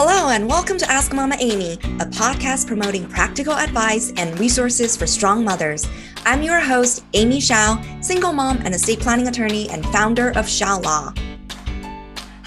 Hello, and welcome to Ask Mama Amy, a podcast promoting practical advice and resources for strong mothers. I'm your host, Amy Shao, single mom and estate planning attorney and founder of Shao Law.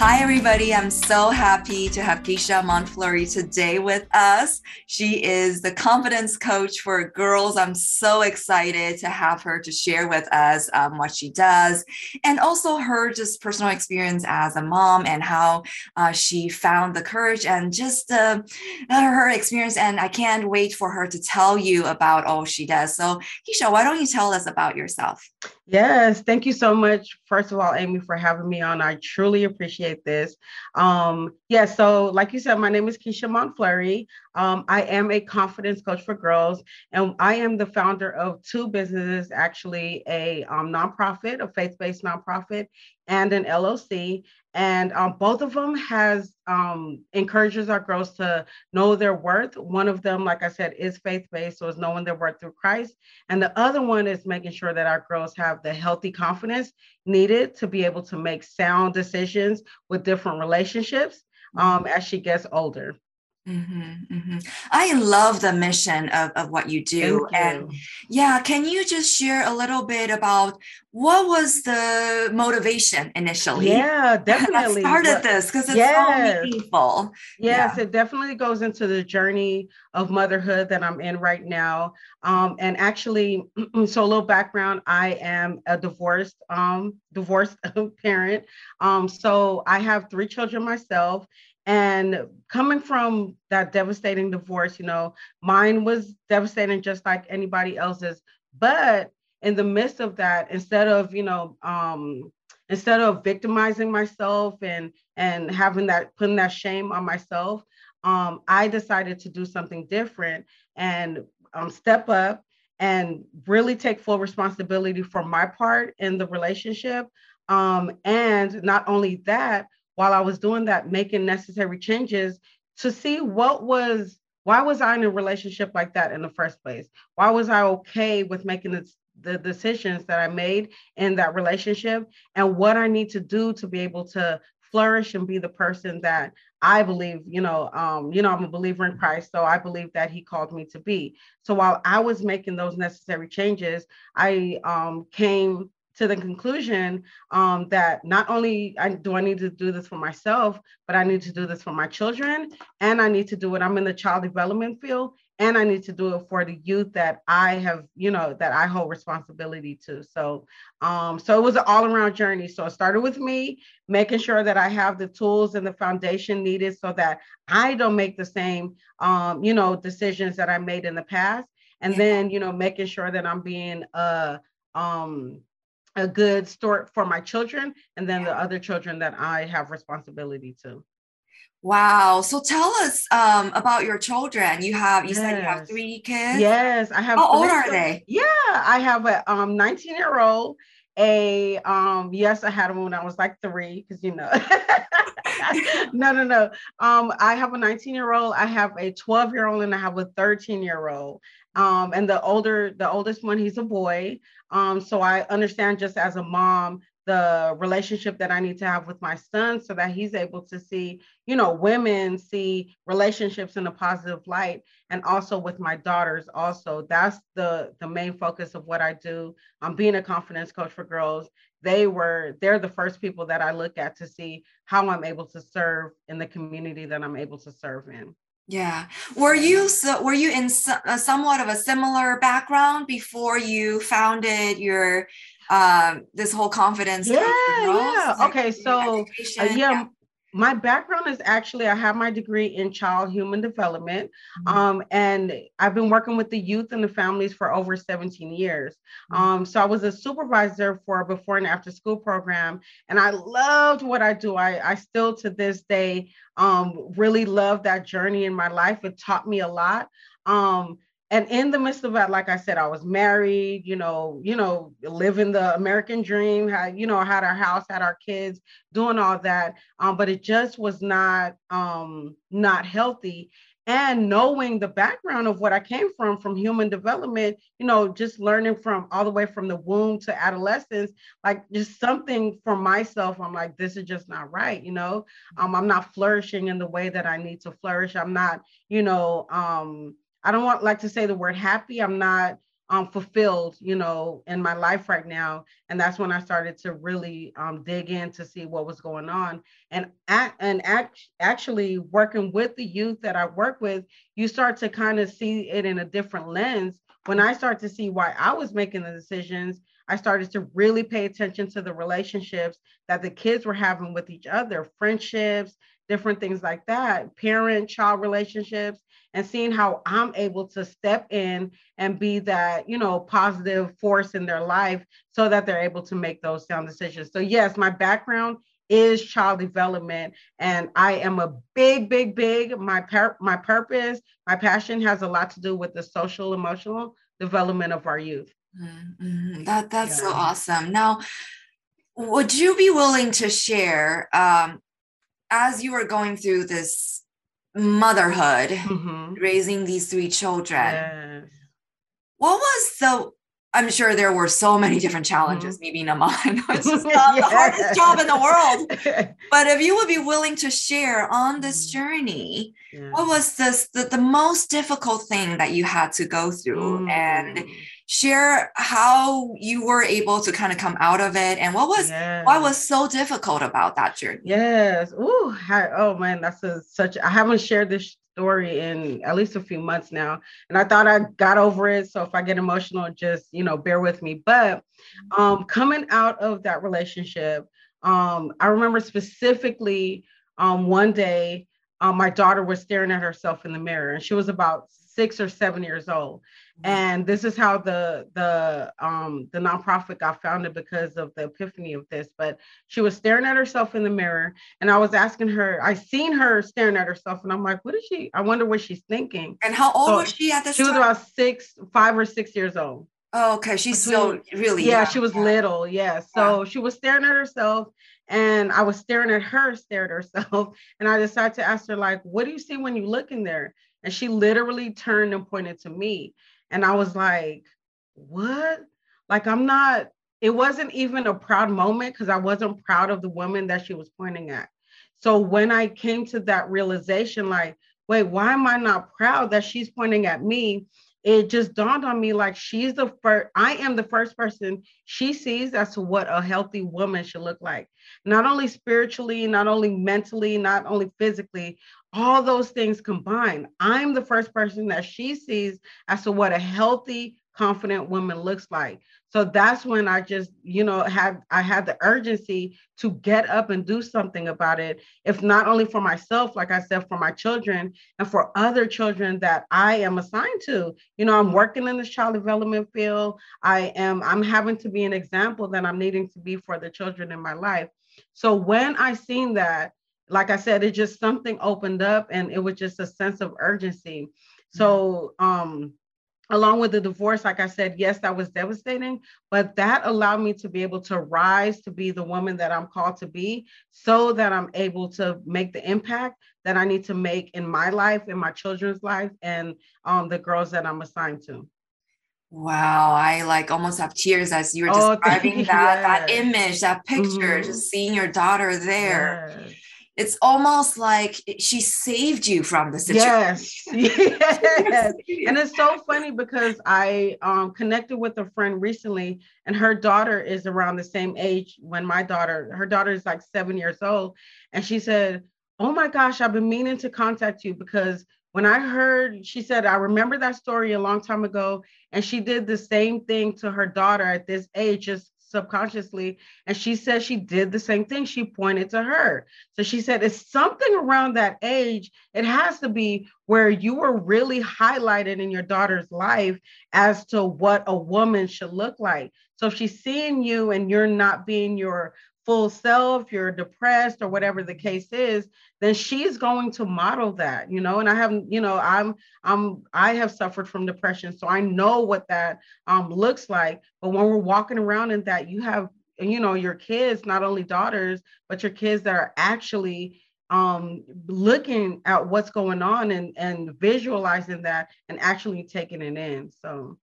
Hi, everybody. I'm so happy to have Keisha Montfleury today with us. She is the confidence coach for girls. I'm so excited to have her to share with us um, what she does and also her just personal experience as a mom and how uh, she found the courage and just uh, her experience. And I can't wait for her to tell you about all she does. So, Keisha, why don't you tell us about yourself? Yes, thank you so much. First of all, Amy, for having me on. I truly appreciate this. Um, yeah, so like you said, my name is Keisha Montfleury. Um, I am a confidence coach for girls, and I am the founder of two businesses, actually a um, nonprofit, a faith-based nonprofit, and an LLC. And um, both of them has um, encourages our girls to know their worth. One of them, like I said, is faith-based, so it's knowing their worth through Christ. And the other one is making sure that our girls have the healthy confidence needed to be able to make sound decisions with different relationships um, as she gets older. Mm-hmm, mm-hmm. I love the mission of, of what you do. You. And yeah, can you just share a little bit about what was the motivation initially? Yeah, definitely. started this because it's yes. so meaningful. Yes, yeah. it definitely goes into the journey of motherhood that I'm in right now. Um, and actually, so a little background: I am a divorced, um, divorced parent. Um, so I have three children myself and coming from that devastating divorce, you know, mine was devastating just like anybody else's. But in the midst of that, instead of, you know, um, instead of victimizing myself and and having that putting that shame on myself, um, I decided to do something different and um, step up and really take full responsibility for my part in the relationship. Um, and not only that, while I was doing that, making necessary changes to see what was why was I in a relationship like that in the first place? Why was I okay with making the, the decisions that I made in that relationship and what I need to do to be able to flourish and be the person that I believe, you know, um, you know, I'm a believer in Christ, so I believe that He called me to be. So while I was making those necessary changes, I um, came to the conclusion um, that not only I, do I need to do this for myself, but I need to do this for my children, and I need to do it. I'm in the child development field, and I need to do it for the youth that I have, you know, that I hold responsibility to. So, um, so it was an all-around journey. So it started with me making sure that I have the tools and the foundation needed so that I don't make the same, um, you know, decisions that I made in the past, and then you know, making sure that I'm being uh um a good start for my children and then the other children that I have responsibility to. Wow. So tell us um, about your children. You have, you yes. said you have three kids? Yes, I have. How old are they? Yeah, I have a um, 19 year old, a, um, yes, I had them when I was like three, because you know. no, no, no. Um, I have a 19 year old, I have a 12 year old, and I have a 13 year old. Um, and the older, the oldest one, he's a boy. Um, so I understand just as a mom the relationship that I need to have with my son so that he's able to see, you know, women see relationships in a positive light and also with my daughters also. That's the the main focus of what I do. I'm being a confidence coach for girls. They were they're the first people that I look at to see how I'm able to serve in the community that I'm able to serve in. Yeah. Were you so, were you in so, uh, somewhat of a similar background before you founded your um, this whole confidence? Yeah, yeah. Okay, so uh, yeah, yeah, my background is actually I have my degree in child human development, mm-hmm. um, and I've been working with the youth and the families for over 17 years. Mm-hmm. Um, so I was a supervisor for a before and after school program, and I loved what I do. I, I still to this day um, really love that journey in my life. It taught me a lot. Um, and in the midst of that like i said i was married you know you know living the american dream had you know had our house had our kids doing all that um, but it just was not um not healthy and knowing the background of what I came from from human development, you know, just learning from all the way from the womb to adolescence, like just something for myself. I'm like, this is just not right, you know. Um, I'm not flourishing in the way that I need to flourish. I'm not, you know, um, I don't want like to say the word happy. I'm not um, fulfilled, you know, in my life right now. And that's when I started to really um, dig in to see what was going on. And at, and act, actually working with the youth that I work with, you start to kind of see it in a different lens. When I start to see why I was making the decisions, I started to really pay attention to the relationships that the kids were having with each other, friendships, different things like that, parent child relationships and seeing how I'm able to step in and be that, you know, positive force in their life so that they're able to make those sound decisions. So, yes, my background is child development and I am a big big big my par- my purpose, my passion has a lot to do with the social emotional development of our youth. Mm-hmm. That that's yeah. so awesome. Now, would you be willing to share um, as you were going through this motherhood, mm-hmm. raising these three children. Yes. What was the I'm sure there were so many different challenges, mm-hmm. being a mom. not yes. the hardest job in the world. but if you would be willing to share on this mm-hmm. journey, yeah. what was this the, the most difficult thing that you had to go through mm. and share how you were able to kind of come out of it and what was yes. what was so difficult about that journey yes Ooh, oh man that's a, such i haven't shared this story in at least a few months now and i thought i got over it so if i get emotional just you know bear with me but um coming out of that relationship um i remember specifically um one day um, my daughter was staring at herself in the mirror and she was about six or seven years old. And this is how the the um the nonprofit got founded because of the epiphany of this but she was staring at herself in the mirror and i was asking her i seen her staring at herself and i'm like what is she i wonder what she's thinking and how old so was she at this time? she time? was about six five or six years old oh okay she's still really yeah young. she was yeah. little yeah so yeah. she was staring at herself and i was staring at her stare at herself and i decided to ask her like what do you see when you look in there and she literally turned and pointed to me and I was like, what? Like, I'm not, it wasn't even a proud moment because I wasn't proud of the woman that she was pointing at. So when I came to that realization, like, wait, why am I not proud that she's pointing at me? It just dawned on me like she's the first, I am the first person she sees as to what a healthy woman should look like. Not only spiritually, not only mentally, not only physically, all those things combined, I'm the first person that she sees as to what a healthy, confident woman looks like. So that's when I just, you know, had I had the urgency to get up and do something about it. If not only for myself, like I said, for my children and for other children that I am assigned to. You know, I'm working in this child development field. I am, I'm having to be an example that I'm needing to be for the children in my life. So when I seen that, like I said, it just something opened up and it was just a sense of urgency. So um along with the divorce, like I said, yes, that was devastating, but that allowed me to be able to rise to be the woman that I'm called to be so that I'm able to make the impact that I need to make in my life, in my children's life, and um, the girls that I'm assigned to. Wow, I like almost have tears as you were oh, describing that, yes. that image, that picture, mm-hmm. just seeing your daughter there. Yes it's almost like she saved you from the situation. Yes. yes. and it's so funny because I um, connected with a friend recently, and her daughter is around the same age when my daughter, her daughter is like seven years old. And she said, Oh my gosh, I've been meaning to contact you because when I heard, she said, I remember that story a long time ago. And she did the same thing to her daughter at this age, just subconsciously. And she said she did the same thing. She pointed to her. So she said, it's something around that age. It has to be where you were really highlighted in your daughter's life as to what a woman should look like. So if she's seeing you and you're not being your full self, you're depressed or whatever the case is, then she's going to model that, you know. And I haven't, you know, I'm I'm I have suffered from depression, so I know what that um looks like. But when we're walking around in that, you have, you know, your kids, not only daughters, but your kids that are actually um, looking at what's going on and, and visualizing that and actually taking it in. So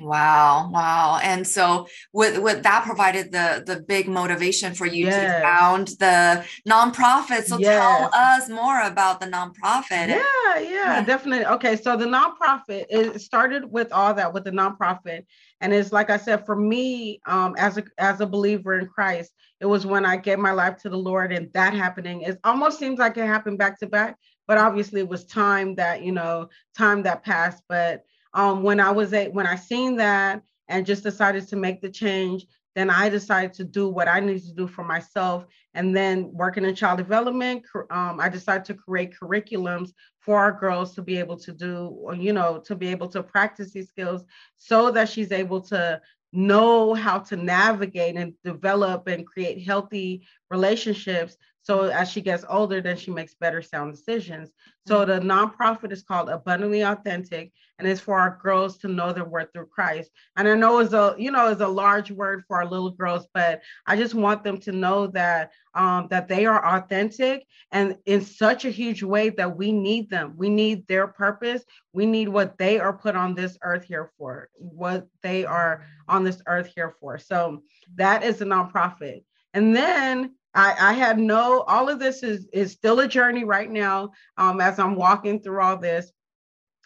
Wow, wow. And so with with that provided the the big motivation for you yes. to found the nonprofit. So yes. tell us more about the nonprofit. Yeah, yeah, yeah, definitely. Okay, so the nonprofit it started with all that with the nonprofit. And it's like I said, for me, um, as a as a believer in Christ, it was when I gave my life to the Lord and that happening. It almost seems like it happened back to back, but obviously it was time that, you know, time that passed. But um, when I was a, when I seen that and just decided to make the change, then I decided to do what I needed to do for myself. And then working in child development, um, I decided to create curriculums for our girls to be able to do, you know, to be able to practice these skills so that she's able to know how to navigate and develop and create healthy relationships so as she gets older, then she makes better sound decisions. So mm-hmm. the nonprofit is called Abundantly Authentic, and it's for our girls to know their worth through Christ. And I know it's a you know it's a large word for our little girls, but I just want them to know that um, that they are authentic and in such a huge way that we need them. We need their purpose. We need what they are put on this earth here for. What they are on this earth here for. So that is a nonprofit. And then I, I had no, all of this is, is still a journey right now um, as I'm walking through all this.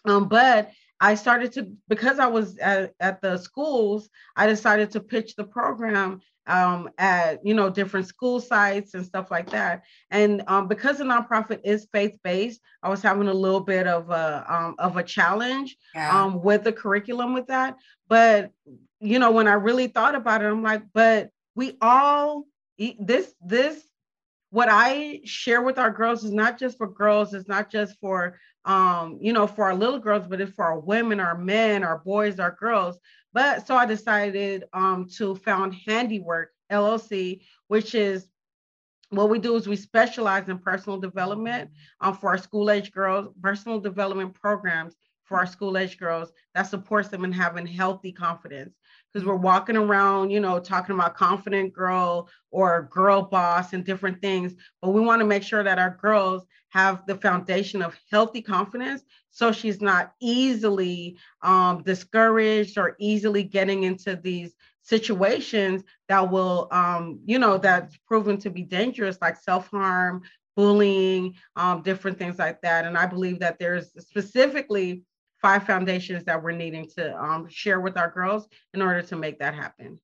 Um, but I started to, because I was at, at the schools, I decided to pitch the program um, at, you know, different school sites and stuff like that. And um, because the nonprofit is faith-based, I was having a little bit of a, um, of a challenge yeah. Um, with the curriculum with that. But, you know, when I really thought about it, I'm like, but we all this this what I share with our girls is not just for girls, it's not just for um, you know, for our little girls, but it's for our women, our men, our boys, our girls. But so I decided um to found Handiwork LLC, which is what we do is we specialize in personal development um, for our school age girls, personal development programs for our school age girls that supports them in having healthy confidence because we're walking around, you know, talking about confident girl or girl boss and different things. But we want to make sure that our girls have the foundation of healthy confidence so she's not easily um, discouraged or easily getting into these situations that will, um, you know, that's proven to be dangerous, like self harm, bullying, um, different things like that. And I believe that there's specifically five foundations that we're needing to um, share with our girls in order to make that happen.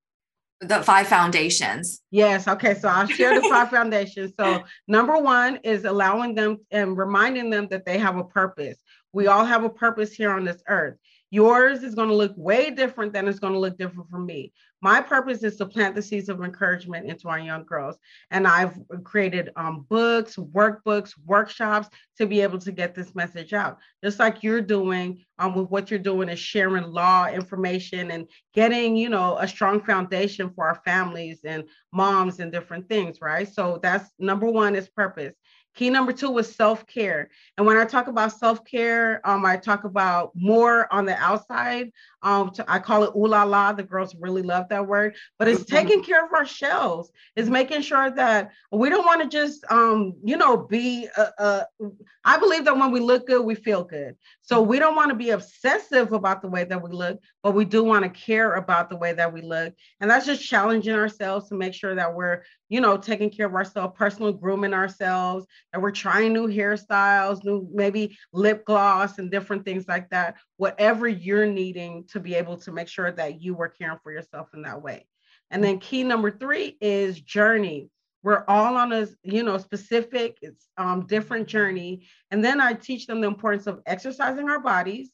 The five foundations. Yes. Okay. So I'll share the five foundations. So, number one is allowing them and reminding them that they have a purpose. We all have a purpose here on this earth. Yours is going to look way different than it's going to look different for me. My purpose is to plant the seeds of encouragement into our young girls. And I've created um, books, workbooks, workshops to be able to get this message out. Just like you're doing um, with what you're doing is sharing law information and getting, you know, a strong foundation for our families and moms and different things, right? So that's number one is purpose. Key number two was self care. And when I talk about self care, um, I talk about more on the outside. Um, to, I call it ooh la la. The girls really love that word, but it's mm-hmm. taking care of our shells. It's making sure that we don't want to just, um, you know, be. A, a, I believe that when we look good, we feel good. So we don't want to be obsessive about the way that we look, but we do want to care about the way that we look. And that's just challenging ourselves to make sure that we're, you know, taking care of ourselves, personal grooming ourselves, that we're trying new hairstyles, new maybe lip gloss and different things like that. Whatever you're needing to be able to make sure that you were caring for yourself in that way. And then key number three is journey. We're all on a you know specific it's um, different journey. And then i teach them the importance of exercising our bodies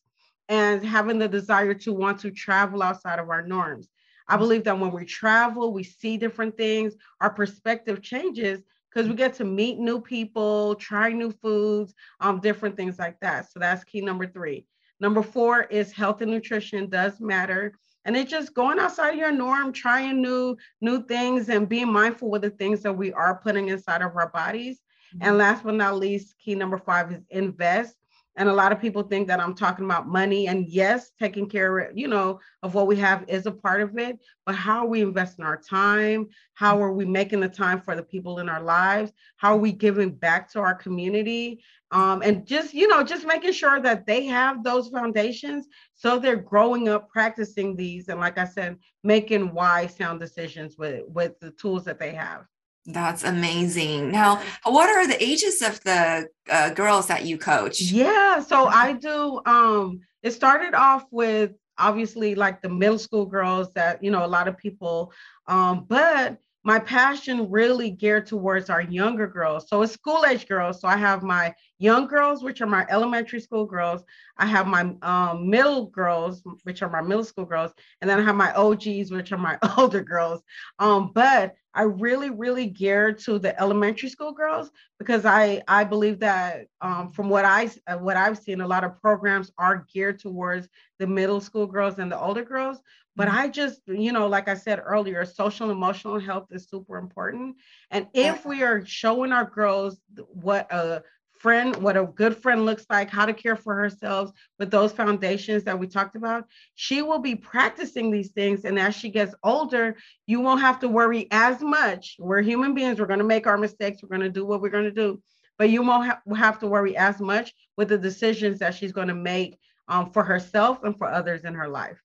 and having the desire to want to travel outside of our norms. I believe that when we travel we see different things. Our perspective changes because we get to meet new people try new foods um, different things like that. So that's key number three number four is health and nutrition does matter and it's just going outside of your norm trying new new things and being mindful with the things that we are putting inside of our bodies mm-hmm. and last but not least key number five is invest and a lot of people think that I'm talking about money. And yes, taking care, you know, of what we have is a part of it. But how are we investing our time? How are we making the time for the people in our lives? How are we giving back to our community? Um, and just, you know, just making sure that they have those foundations so they're growing up practicing these. And like I said, making wise, sound decisions with with the tools that they have. That's amazing. Now, what are the ages of the uh, girls that you coach? Yeah, so I do. Um, it started off with obviously like the middle school girls that you know a lot of people, um, but my passion really geared towards our younger girls. So it's school age girls. So I have my young girls, which are my elementary school girls. I have my um, middle girls, which are my middle school girls, and then I have my OGs, which are my older girls. Um, but I really, really geared to the elementary school girls because I I believe that um, from what I what I've seen, a lot of programs are geared towards the middle school girls and the older girls. But mm-hmm. I just, you know, like I said earlier, social and emotional health is super important. And if we are showing our girls what a friend, what a good friend looks like, how to care for herself with those foundations that we talked about, she will be practicing these things. And as she gets older, you won't have to worry as much. We're human beings, we're going to make our mistakes, we're going to do what we're going to do, but you won't ha- have to worry as much with the decisions that she's going to make um, for herself and for others in her life.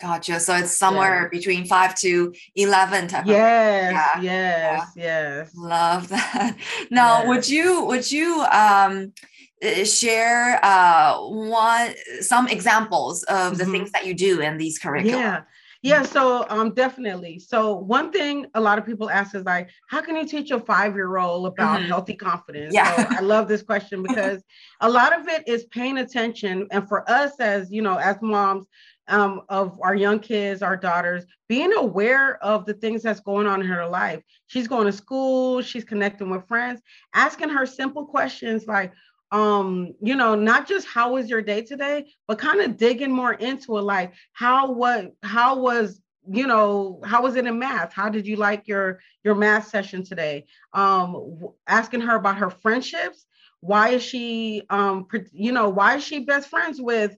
Gotcha. So it's somewhere yeah. between five to 11 type yes, yeah. yes, yeah. yes. Love that. Now, yes. would you, would you, um, eh, share uh one some examples of the mm-hmm. things that you do in these curriculum yeah yeah so um definitely so one thing a lot of people ask is like how can you teach a five-year-old about mm-hmm. healthy confidence yeah so i love this question because a lot of it is paying attention and for us as you know as moms um, of our young kids, our daughters, being aware of the things that's going on in her life. She's going to school, she's connecting with friends, asking her simple questions like, um, you know, not just how was your day today, but kind of digging more into it, like how what how was you know how was it in math? How did you like your your math session today? Um asking her about her friendships. Why is she um you know why is she best friends with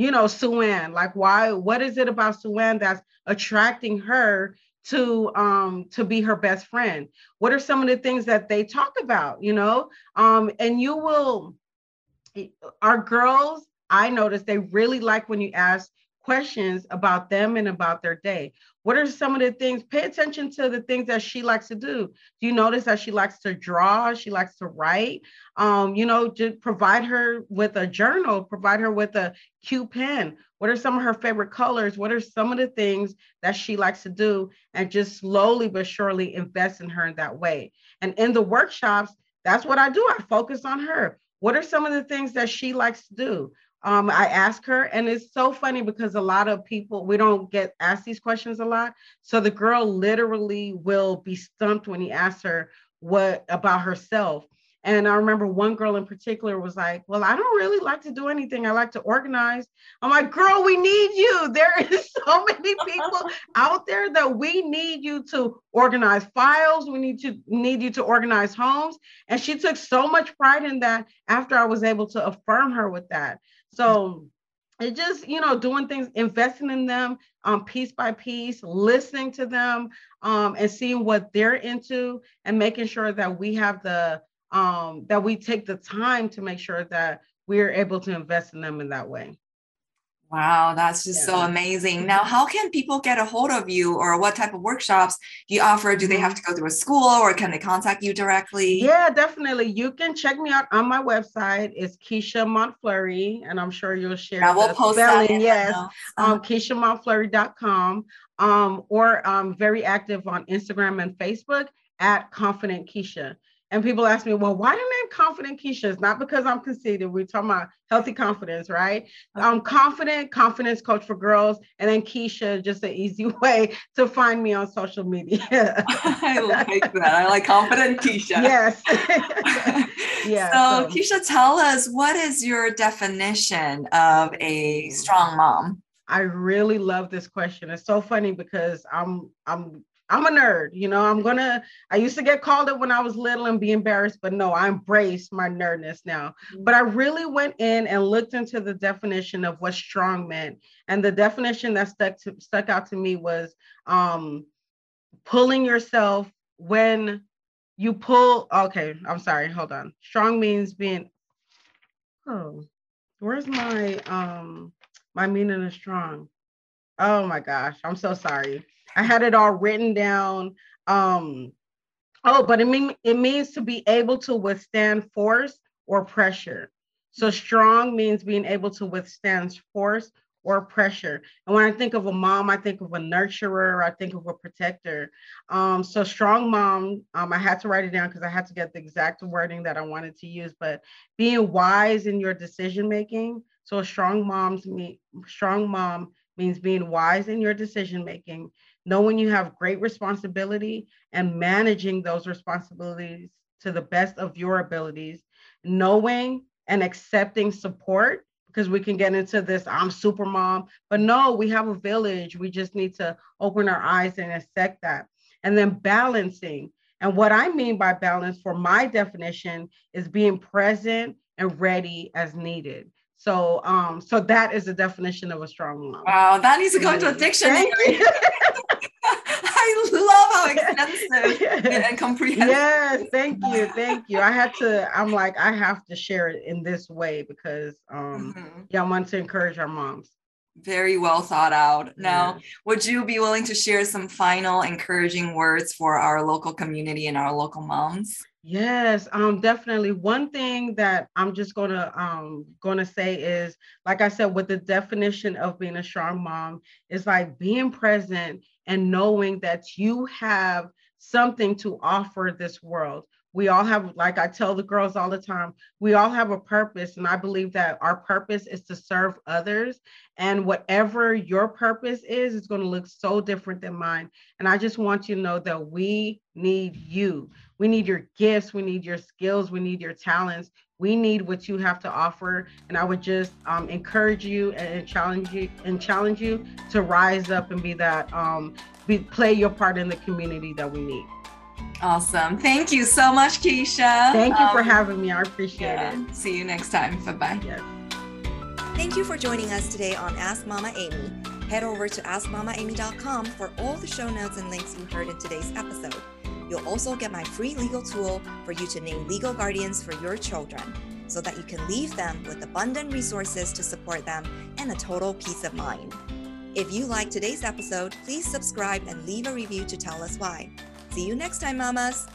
you know, Suan? Like, why? What is it about Suan that's attracting her to um to be her best friend? What are some of the things that they talk about? You know, um, and you will. Our girls, I notice they really like when you ask questions about them and about their day. What are some of the things? Pay attention to the things that she likes to do. Do you notice that she likes to draw? She likes to write. Um, you know, just provide her with a journal, provide her with a cue pen. What are some of her favorite colors? What are some of the things that she likes to do? And just slowly but surely invest in her in that way. And in the workshops, that's what I do. I focus on her. What are some of the things that she likes to do? Um, I ask her, and it's so funny because a lot of people we don't get asked these questions a lot. So the girl literally will be stumped when he asks her what about herself. And I remember one girl in particular was like, Well, I don't really like to do anything. I like to organize. I'm like, Girl, we need you. There is so many people out there that we need you to organize files. We need to need you to organize homes. And she took so much pride in that after I was able to affirm her with that. So it just you know doing things investing in them um, piece by piece listening to them um, and seeing what they're into and making sure that we have the um, that we take the time to make sure that we're able to invest in them in that way Wow, that's just yeah. so amazing. Now, how can people get a hold of you or what type of workshops do you offer? Do they have to go through a school or can they contact you directly? Yeah, definitely. You can check me out on my website. It's Keisha Montfleury, and I'm sure you'll share yeah, we'll post spelling. That yes, um, KeishaMontfleury.com um, or I'm very active on Instagram and Facebook at Confident Keisha. And people ask me, well, why do you name confident Keisha? It's not because I'm conceited. We're talking about healthy confidence, right? I'm um, confident, confidence coach for girls, and then Keisha, just an easy way to find me on social media. I like that. I like confident Keisha. Yes. yeah. So, so, Keisha, tell us what is your definition of a strong mom? I really love this question. It's so funny because I'm I'm I'm a nerd, you know. I'm gonna. I used to get called it when I was little and be embarrassed, but no, I embrace my nerdness now. Mm-hmm. But I really went in and looked into the definition of what strong meant, and the definition that stuck to stuck out to me was um, pulling yourself when you pull. Okay, I'm sorry. Hold on. Strong means being. Oh, where's my um my meaning of strong? Oh my gosh, I'm so sorry. I had it all written down. Um, oh, but it mean it means to be able to withstand force or pressure. So strong means being able to withstand force or pressure. And when I think of a mom, I think of a nurturer, I think of a protector. Um, so strong mom, um, I had to write it down because I had to get the exact wording that I wanted to use, but being wise in your decision making. So strong mom's me strong mom means being wise in your decision making, knowing you have great responsibility and managing those responsibilities to the best of your abilities, knowing and accepting support because we can get into this I'm super mom, but no, we have a village. We just need to open our eyes and accept that. And then balancing. And what I mean by balance for my definition is being present and ready as needed. So um so that is the definition of a strong mom. Wow, that needs to go into a dictionary. I love how extensive and comprehensive. Yes, thank you, thank you. I had to. I'm like, I have to share it in this way because, um, mm-hmm. yeah, I want to encourage our moms. Very well thought out. Now, yeah. would you be willing to share some final encouraging words for our local community and our local moms? Yes, um, definitely. One thing that I'm just gonna um gonna say is, like I said, with the definition of being a strong mom, is like being present and knowing that you have something to offer this world. We all have, like I tell the girls all the time, we all have a purpose. And I believe that our purpose is to serve others. And whatever your purpose is, is going to look so different than mine. And I just want you to know that we need you. We need your gifts. We need your skills. We need your talents. We need what you have to offer. And I would just um, encourage you and challenge you and challenge you to rise up and be that, um, be, play your part in the community that we need. Awesome. Thank you so much, Keisha. Thank you um, for having me. I appreciate yeah. it. See you next time. Bye bye. Yes. Thank you for joining us today on Ask Mama Amy. Head over to askmamaamy.com for all the show notes and links you heard in today's episode. You'll also get my free legal tool for you to name legal guardians for your children so that you can leave them with abundant resources to support them and a total peace of mind. If you like today's episode, please subscribe and leave a review to tell us why. See you next time, mamas!